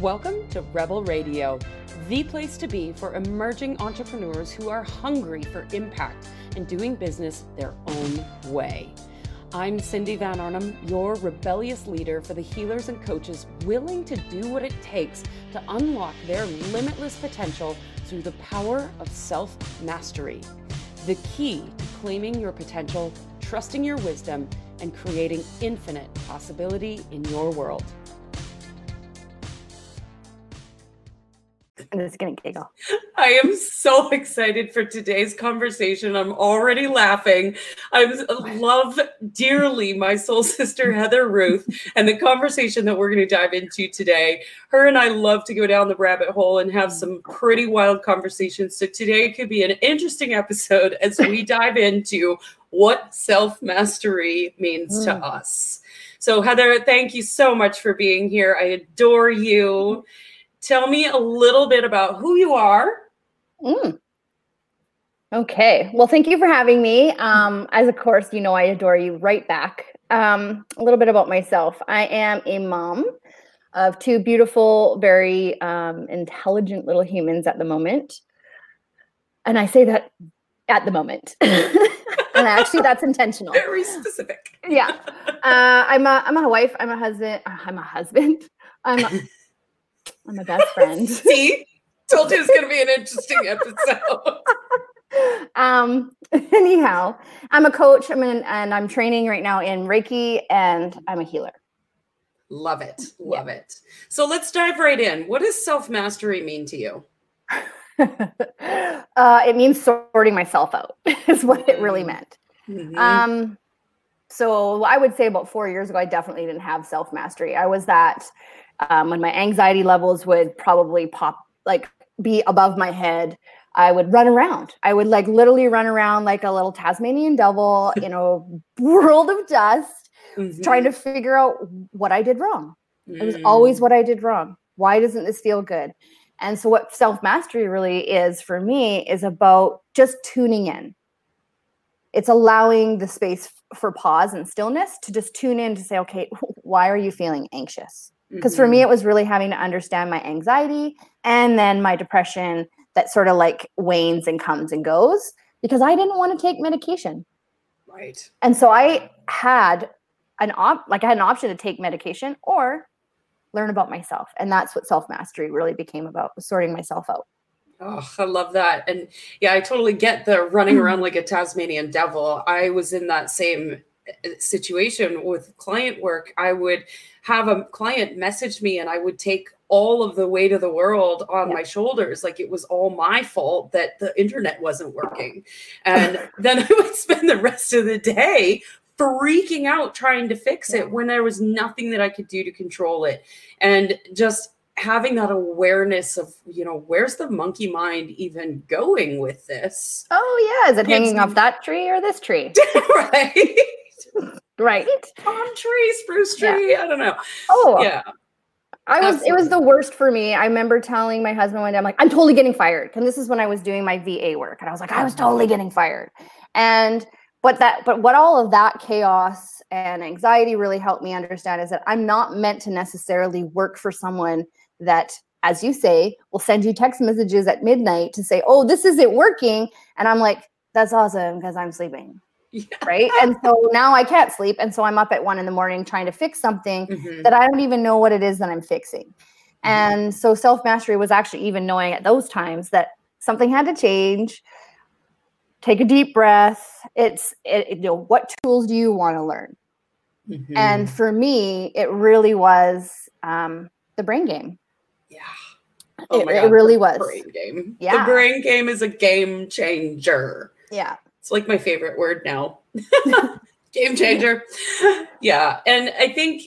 Welcome to Rebel Radio, the place to be for emerging entrepreneurs who are hungry for impact and doing business their own way. I'm Cindy Van Arnhem, your rebellious leader for the healers and coaches willing to do what it takes to unlock their limitless potential through the power of self mastery. The key to claiming your potential, trusting your wisdom, and creating infinite possibility in your world. I'm just gonna giggle. I am so excited for today's conversation. I'm already laughing. I love dearly my soul sister Heather Ruth and the conversation that we're going to dive into today. Her and I love to go down the rabbit hole and have some pretty wild conversations. So today could be an interesting episode as we dive into what self mastery means mm. to us. So Heather, thank you so much for being here. I adore you. Tell me a little bit about who you are. Mm. Okay. Well, thank you for having me. Um, as of course, you know, I adore you right back. Um, a little bit about myself. I am a mom of two beautiful, very um, intelligent little humans at the moment. And I say that at the moment. and actually, that's intentional. Very specific. yeah. Uh, I'm a I'm a wife. I'm a husband. I'm a husband. I'm a, I'm a best friend. See, told you it's going to be an interesting episode. um. Anyhow, I'm a coach. I'm in, and I'm training right now in Reiki, and I'm a healer. Love it. Love yeah. it. So let's dive right in. What does self mastery mean to you? uh, it means sorting myself out. Is what it really mm-hmm. meant. Mm-hmm. Um. So I would say about four years ago, I definitely didn't have self mastery. I was that um, when my anxiety levels would probably pop like be above my head i would run around i would like literally run around like a little tasmanian devil in a world of dust mm-hmm. trying to figure out what i did wrong mm. it was always mm. what i did wrong why doesn't this feel good and so what self mastery really is for me is about just tuning in it's allowing the space for pause and stillness to just tune in to say okay why are you feeling anxious because mm-hmm. for me mm-hmm. it was really having to understand my anxiety and then my depression that sort of like wanes and comes and goes because i didn't want to take medication right and so i had an op like i had an option to take medication or learn about myself and that's what self mastery really became about sorting myself out Oh, I love that. And yeah, I totally get the running around like a Tasmanian devil. I was in that same Uh, situation with client work. I would have a client message me and I would take all of the weight of the world on yeah. my shoulders. Like it was all my fault that the internet wasn't working. And then i would spend the rest of the day freaking out trying to fix it when there was nothing that i could do to control it. And just having that awareness of you know where's the monkey mind even going with this oh yeah. Is it hanging off that tree or this tree? Right right palm tree spruce tree yeah. i don't know oh yeah I was Absolutely. it was the worst for me. I remember telling my husband one day, I'm like, I'm totally getting fired. And this is when I was doing my VA work. And I was like, I was totally getting fired. And but that but what all of that chaos and anxiety really helped me understand is that I'm not meant to necessarily work for someone that as you say will send you text messages at midnight to say, "Oh, this isn't working." And I'm like, "That's awesome because I'm sleeping." Yeah. Right. And so now I can't sleep. And so I'm up at one in the morning trying to fix something mm-hmm. that I don't even know what it is that I'm fixing. Mm-hmm. And so self mastery was actually even knowing at those times that something had to change. Take a deep breath. It's, it, you know, what tools do you want to learn? Mm-hmm. And for me, it really was um, the brain game. Yeah. Oh it, God, it really was. Brain game. Yeah. The brain game is a game changer. Yeah. It's like my favorite word now. Game changer. Yeah. And I think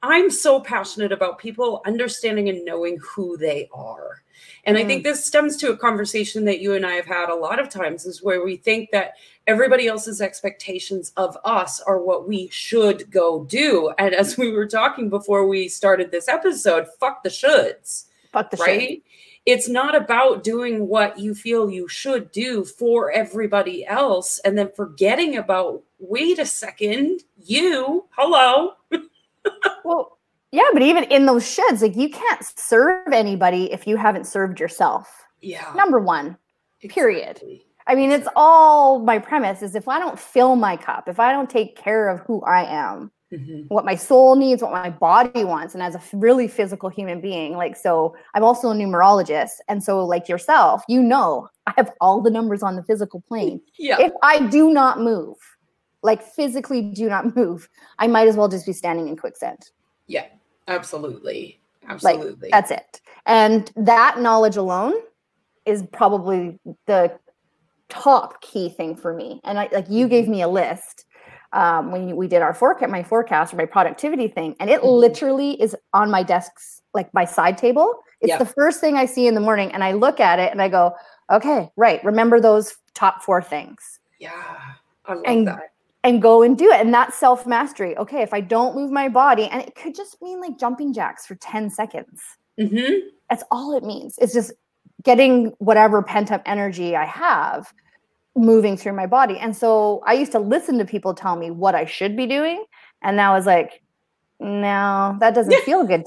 I'm so passionate about people understanding and knowing who they are. And mm. I think mm. this stems to a conversation that you and I have had a lot of times is where we think that everybody else's expectations of us are what we should go do. And as we were talking before we started this episode, fuck the shoulds. Fuck the right? Should it's not about doing what you feel you should do for everybody else and then forgetting about wait a second you hello well Yeah, but even in those sheds like you can't serve anybody if you haven't served yourself. Yeah. Number one, period. I mean, it's all my premise is if I don't fill my cup, if I don't take care of who I am, mm-hmm. what my soul needs, what my body wants, and as a really physical human being, like, so I'm also a numerologist. And so, like yourself, you know, I have all the numbers on the physical plane. Yeah. If I do not move, like physically do not move, I might as well just be standing in quicksand. Yeah, absolutely. Absolutely. Like, that's it. And that knowledge alone is probably the top key thing for me. And I, like you gave mm-hmm. me a list um, when we did our forecast, my forecast or my productivity thing, and it mm-hmm. literally is on my desk's like my side table. It's yeah. the first thing I see in the morning, and I look at it and I go, okay, right. Remember those top four things. Yeah, I love and, that. And go and do it. And that's self mastery. Okay, if I don't move my body, and it could just mean like jumping jacks for 10 seconds. Mm-hmm. That's all it means. It's just getting whatever pent up energy I have moving through my body. And so I used to listen to people tell me what I should be doing. And now I was like, no, that doesn't feel good.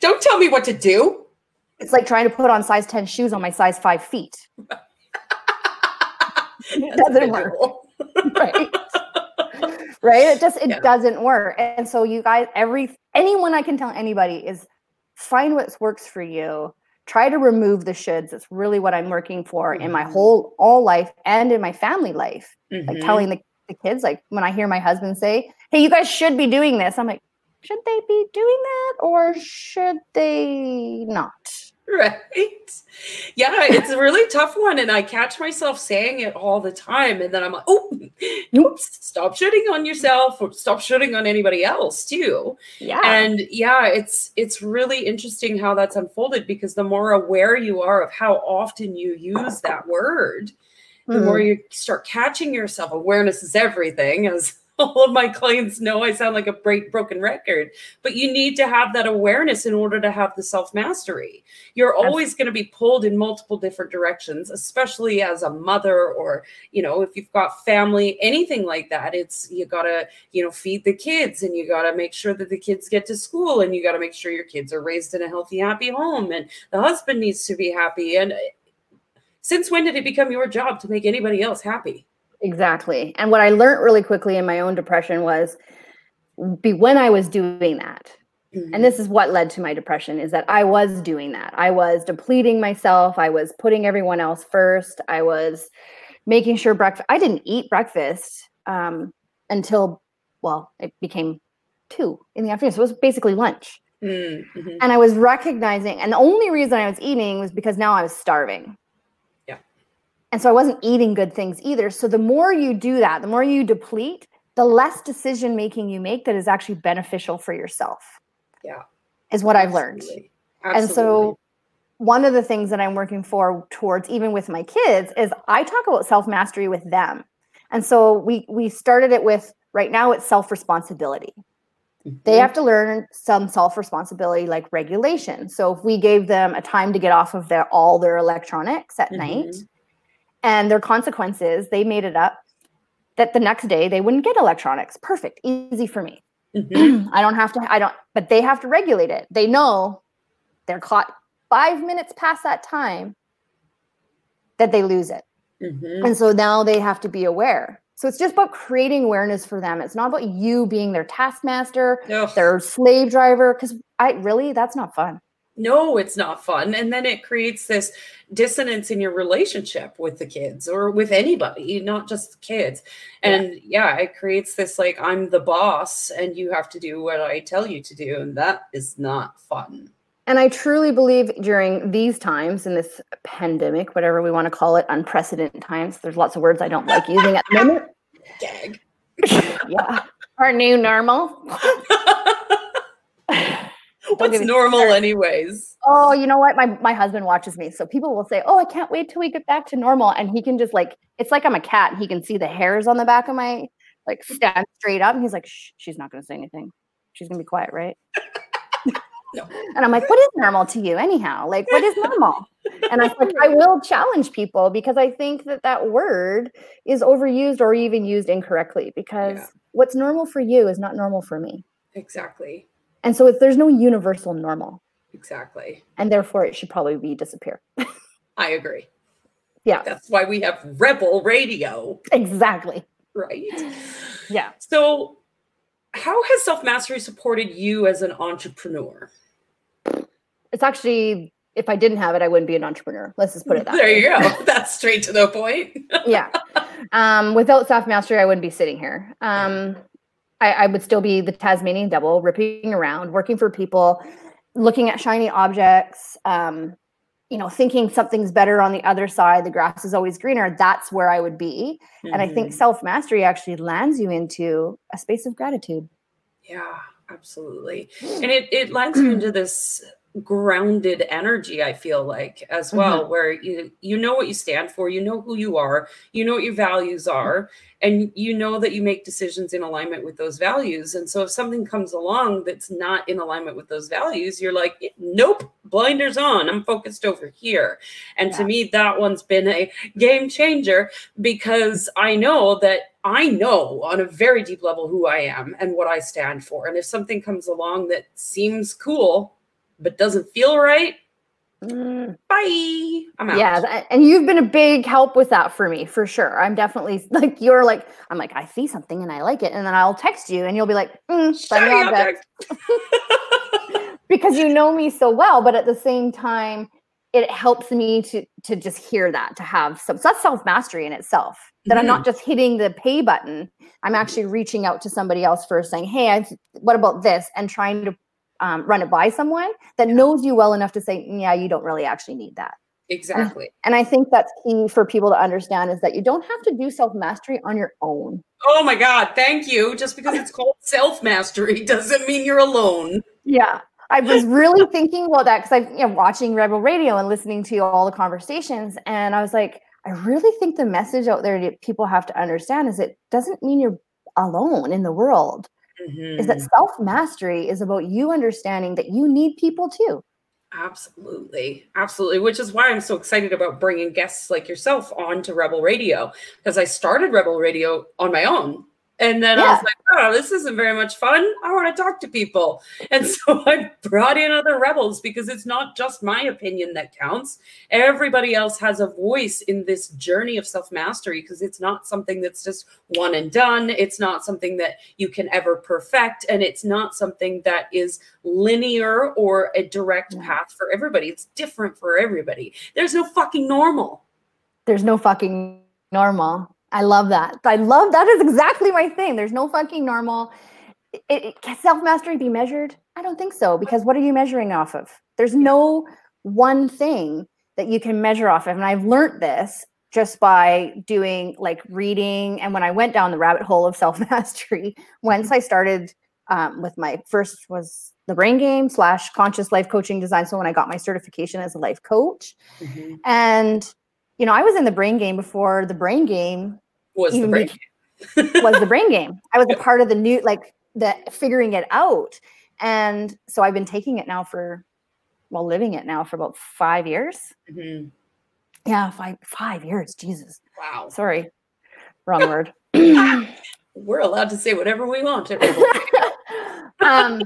Don't tell me what to do. It's like trying to put on size 10 shoes on my size five feet. it doesn't work. right. right. It just, it yeah. doesn't work. And so you guys, every, anyone I can tell anybody is find what works for you try to remove the shoulds it's really what i'm working for mm-hmm. in my mm-hmm. whole all life and in my family life mm-hmm. like telling the, the kids like when i hear my husband say hey you guys should be doing this i'm like should they be doing that or should they not right? Yeah it's a really tough one and i catch myself saying it all the time and then i'm like oh oops. stop shooting on yourself or stop shooting on anybody else too. Yeah. And yeah it's it's really interesting how that's unfolded because the more aware you are of how often you use that word the mm-hmm. more you start catching yourself. Awareness is everything as all of my clients know I sound like a break, broken record, but you need to have that awareness in order to have the self mastery. You're always going to be pulled in multiple different directions, especially as a mother or, you know, if you've got family, anything like that. It's you got to, you know, feed the kids and you got to make sure that the kids get to school and you got to make sure your kids are raised in a healthy, happy home and the husband needs to be happy. And eh, since when did it become your job to make anybody else happy? Exactly. And what I learned really quickly in my own depression was be when I was doing that. Mm-hmm. And this is what led to my depression is that I was doing that. I was depleting myself. I was putting everyone else first. I was making sure breakfast I didn't eat breakfast um, until well, it became two in the afternoon. So it was basically lunch. Mm-hmm. And I was recognizing, and the only reason I was eating was because now I was starving and so I wasn't eating good things either. So the more you do that, the more you deplete, the less decision making you make that is actually beneficial for yourself. Yeah. Is what I've learned. Absolutely. And so one of the things that I'm working for towards even with my kids is I talk about self-mastery with them. And so we we started it with right now it's self-responsibility. Mm-hmm. They have to learn some self-responsibility like regulation. So if we gave them a time to get off of their all their electronics at mm-hmm. night, and their consequences, they made it up that the next day they wouldn't get electronics. Perfect, easy for me. Mm-hmm. I don't have to, I don't, but they have to regulate it. They know they're caught five minutes past that time that they lose it. Mm-hmm. And so now they have to be aware. So it's just about creating awareness for them. It's not about you being their taskmaster, their slave driver, because I really, that's not fun no, it's not fun. And then it creates this dissonance in your relationship with the kids or with anybody, not just kids. And yeah. yeah, it creates this like, I'm the boss and you have to do what I tell you to do. And that is not fun. And I truly believe during these times, in this pandemic, whatever we want to call it, unprecedented times, there's lots of words I don't like using at the moment. Gag. yeah. Our new normal. What's normal, anyways? Oh, you know what? My my husband watches me, so people will say, "Oh, I can't wait till we get back to normal," and he can just like it's like I'm a cat. He can see the hairs on the back of my like stand straight up, and he's like, Shh, "She's not going to say anything. She's going to be quiet, right?" no. And I'm like, "What is normal to you, anyhow? Like, what is normal?" and I like, I will challenge people because I think that that word is overused or even used incorrectly. Because yeah. what's normal for you is not normal for me. Exactly And so there's no universal normal. Exactly. And therefore it should probably be disappear. I agree. Yeah. That's why we have Rebel Radio. Exactly. Right. Yeah. So, how has self mastery supported you as an entrepreneur? It's actually, if I didn't have it, I wouldn't be an entrepreneur. Let's just put it that there way. you go. That's straight to the point. yeah. Um, without self mastery, I wouldn't be sitting here. Um, I, I would still be the Tasmanian devil, ripping around, working for people, looking at shiny objects, um, you know, thinking something's better on the other side, the grass is always greener. That's where I would be. Mm-hmm. And I think self mastery actually lands you into a space of gratitude. Yeah, absolutely. And it, it lands you into this grounded energy i feel like as well mm-hmm. where you you know what you stand for you know who you are you know what your values are and you know that you make decisions in alignment with those values and so if something comes along that's not in alignment with those values you're like nope blinders on i'm focused over here and yeah. to me that one's been a game changer because i know that I know on a very deep level who I am and what I stand for. And if something comes along that seems cool, but doesn't feel right, mm. bye. I'm out. Yeah, and you've been a big help with that for me, for sure. I'm definitely like you're like I'm like I see something and I like it, and then I'll text you, and you'll be like, mm, object. because you know me so well, but at the same time, it helps me to to just hear that to have some. So that's self mastery in itself. That mm-hmm. I'm not just hitting the pay button. I'm actually reaching out to somebody else first, saying, "Hey, I what about this?" and trying to um, run it by someone that knows you well enough to say, yeah, you don't really actually need that. Exactly. And, and I think that's key for people to understand is that you don't have to do self mastery on your own. Oh my God. Thank you. Just because it's called self mastery doesn't mean you're alone. Yeah. I was really thinking about that because I'm you know, watching Rebel Radio and listening to all the conversations. And I was like, I really think the message out there that people have to understand is it doesn't mean you're alone in the world mm-hmm. is that self mastery is about you understanding that you need people too. Absolutely. Absolutely. Which is why I'm so excited about bringing guests like yourself on to Rebel Radio because I started Rebel Radio on my own and then yeah. I was like, oh, this isn't very much fun. I want to talk to people. And so I brought in other rebels because it's not just my opinion that counts. Everybody else has a voice in this journey of self mastery because it's not something that's just one and done. It's not something that you can ever perfect. And it's not something that is linear or a direct yeah. path for everybody. It's different for everybody. There's no fucking normal. There's no fucking normal. I love that. I love that is exactly my thing. There's no fucking normal. It, it, can self mastery be measured? I don't think so because what are you measuring off of? There's no one thing that you can measure off of. And I've learned this just by doing like reading. And when I went down the rabbit hole of self mastery, once I started um, with my first was the brain game slash conscious life coaching design. So when I got my certification as a life coach, mm-hmm. and you know, I was in the brain game before the brain game was the brain game. was the brain game. I was a part of the new, like the figuring it out. And so I've been taking it now for, well, living it now for about five years. Mm-hmm. Yeah, five five years. Jesus. Wow. Sorry, wrong word. We're allowed to say whatever we want. um,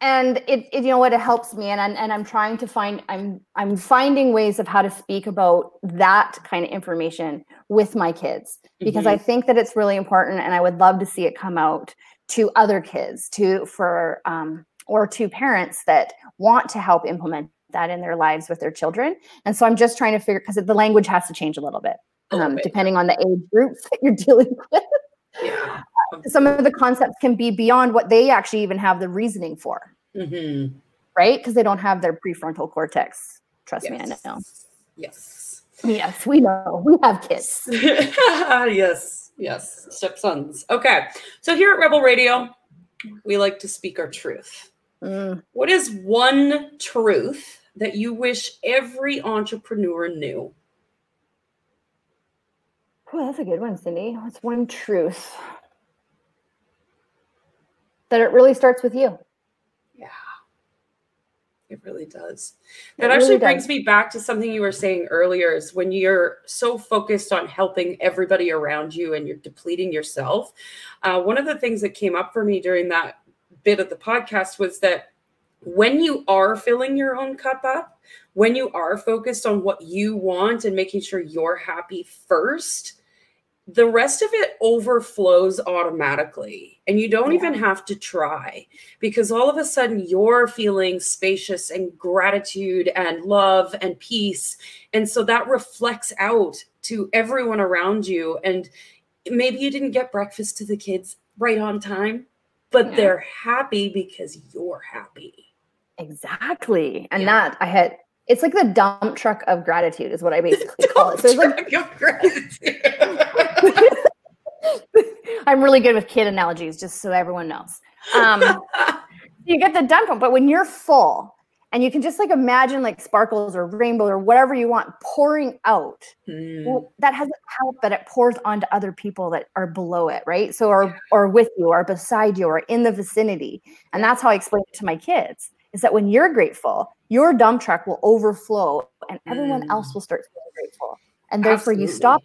and it, it, you know what it helps me and, and i'm trying to find i'm i'm finding ways of how to speak about that kind of information with my kids because mm-hmm. i think that it's really important and i would love to see it come out to other kids to for um, or to parents that want to help implement that in their lives with their children and so i'm just trying to figure because the language has to change a little bit um, depending on the age groups that you're dealing with yeah. some of the concepts can be beyond what they actually even have the reasoning for. Mm-hmm. Right? Because they don't have their prefrontal cortex. Trust yes. me, I know. Yes. Yes, we know. We have kids. yes. Yes. Stepsons. Okay. So here at Rebel Radio, we like to speak our truth. Mm. What is one truth that you wish every entrepreneur knew? Oh, that's a good one, Cindy. What's one truth? That it really starts with you. It really does. That it actually really brings does. me back to something you were saying earlier is when you're so focused on helping everybody around you and you're depleting yourself. Uh, one of the things that came up for me during that bit of the podcast was that when you are filling your own cup up, when you are focused on what you want and making sure you're happy first, the rest of it overflows automatically and you don't yeah. even have to try because all of a sudden you're feeling spacious and gratitude and love and peace and so that reflects out to everyone around you and maybe you didn't get breakfast to the kids right on time but yeah. they're happy because you're happy exactly and yeah. that i had it's like the dump truck of gratitude is what I basically call it. So it's like I'm really good with kid analogies, just so everyone knows. Um, you get the dump truck, but when you're full and you can just like imagine like sparkles or rainbow or whatever you want pouring out, mm. well, that hasn't helped that it pours onto other people that are below it, right? So or or with you or beside you or in the vicinity. And that's how I explain it to my kids is that when you're grateful, your dump truck will overflow and everyone mm. else will start feeling grateful. And therefore, Absolutely. you stop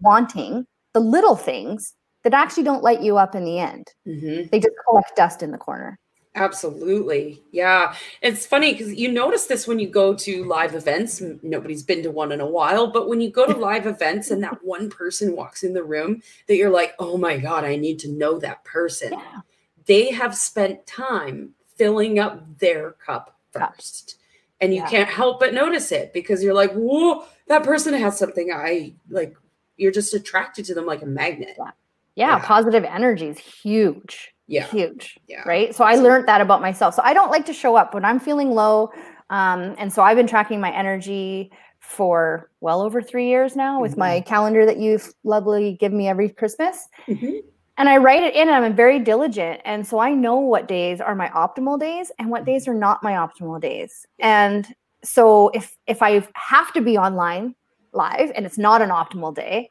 wanting the little things that actually don't light you up in the end. Mm-hmm. They just collect dust in the corner. Absolutely. Yeah. It's funny because you notice this when you go to live events. Nobody's been to one in a while, but when you go to live events and that one person walks in the room that you're like, oh my God, I need to know that person. Yeah. They have spent time filling up their cup first. And you yeah. can't help but notice it because you're like, whoa, that person has something I like. You're just attracted to them like a magnet. Yeah. Yeah, yeah. positive energy is huge. Yeah. Huge. Yeah. Right. So I learned that about myself. So I don't like to show up when I'm feeling low. Um, and so I've been tracking my energy for well over three years now with mm-hmm. my calendar that you've lovely give me every Christmas. Mm-hmm and I write it in and I'm very diligent. And so I know what days are my optimal days and what days are not my optimal days. And so if if I have to be online live and it's not an optimal day,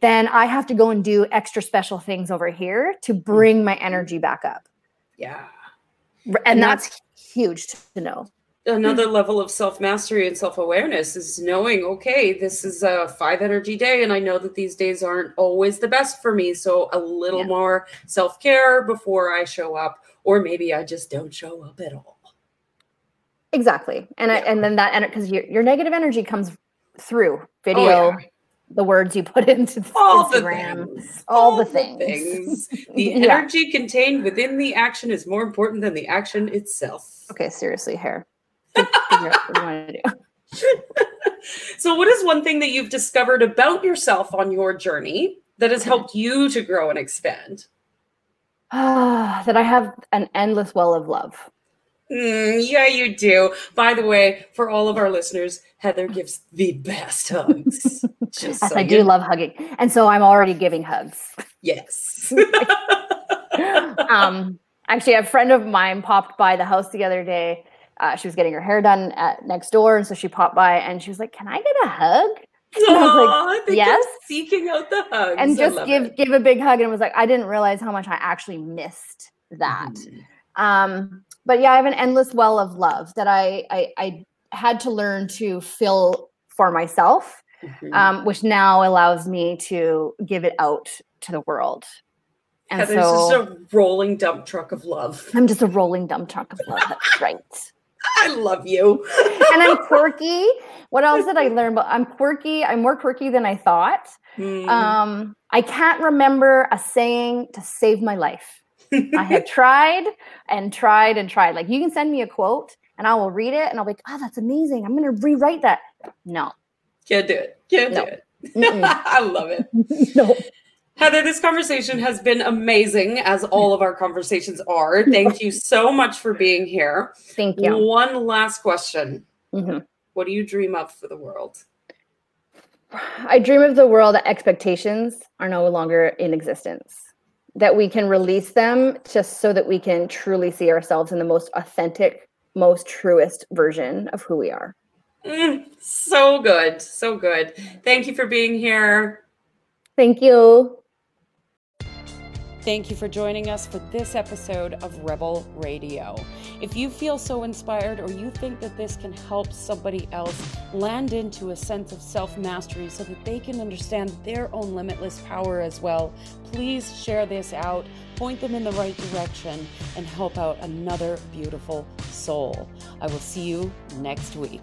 then I have to go and do extra special things over here to bring my energy back up. Yeah. And, and that's, that's huge to know another hmm. level of self mastery and self awareness is knowing, okay, this is a five energy day, and I know that these days aren't always the best for me. So a little yeah. more self care before I show up, or maybe I just don't show up at all. Exactly, and yeah. I, and then that because your your negative energy comes through video. Oh, yeah. The words you put into all Instagram, the things. all, all the things. The, things. the energy contained within the action is more important than the action itself. Okay, seriously, hair what so, what is one thing that you've discovered about yourself on your journey that has helped you to grow and expand? Ah, that I have an endless well of love. Mm, yeah, you do. By the way, for all of our listeners, Heather gives the best hugs. Just so I do know. love hugging, and so I'm already giving hugs. Yes. um, actually, a friend of mine popped by the house the other day, uh, she was getting her hair done at next door, and so she popped by and she was like, "Can I get a hug?" And Aww, I was like, "Yes." Seeking out the hugs and just give it. give a big hug, and was like, "I didn't realize how much I actually missed that." Mm-hmm. Um, but yeah, I have an endless well of love that I I, I had to learn to fill for myself, mm-hmm. um, which now allows me to give it out to the world. And Heather's so, just a rolling dump truck of love. I'm just a rolling dump truck of love. That's right. I love you. and I'm quirky. What else did I learn? But I'm quirky. I'm more quirky than I thought. Mm. Um, I can't remember a saying to save my life. I have tried and tried and tried. Like you can send me a quote and I will read it and I'll be like, oh, that's amazing. I'm gonna rewrite that. No. Can't do it. Can't no. do it. I love it. no. Heather, this conversation has been amazing, as all of our conversations are. Thank you so much for being here. Thank you. One last question mm-hmm. What do you dream of for the world? I dream of the world that expectations are no longer in existence, that we can release them just so that we can truly see ourselves in the most authentic, most truest version of who we are. Mm, so good. So good. Thank you for being here. Thank you. Thank you for joining us for this episode of Rebel Radio. If you feel so inspired or you think that this can help somebody else land into a sense of self mastery so that they can understand their own limitless power as well, please share this out, point them in the right direction, and help out another beautiful soul. I will see you next week.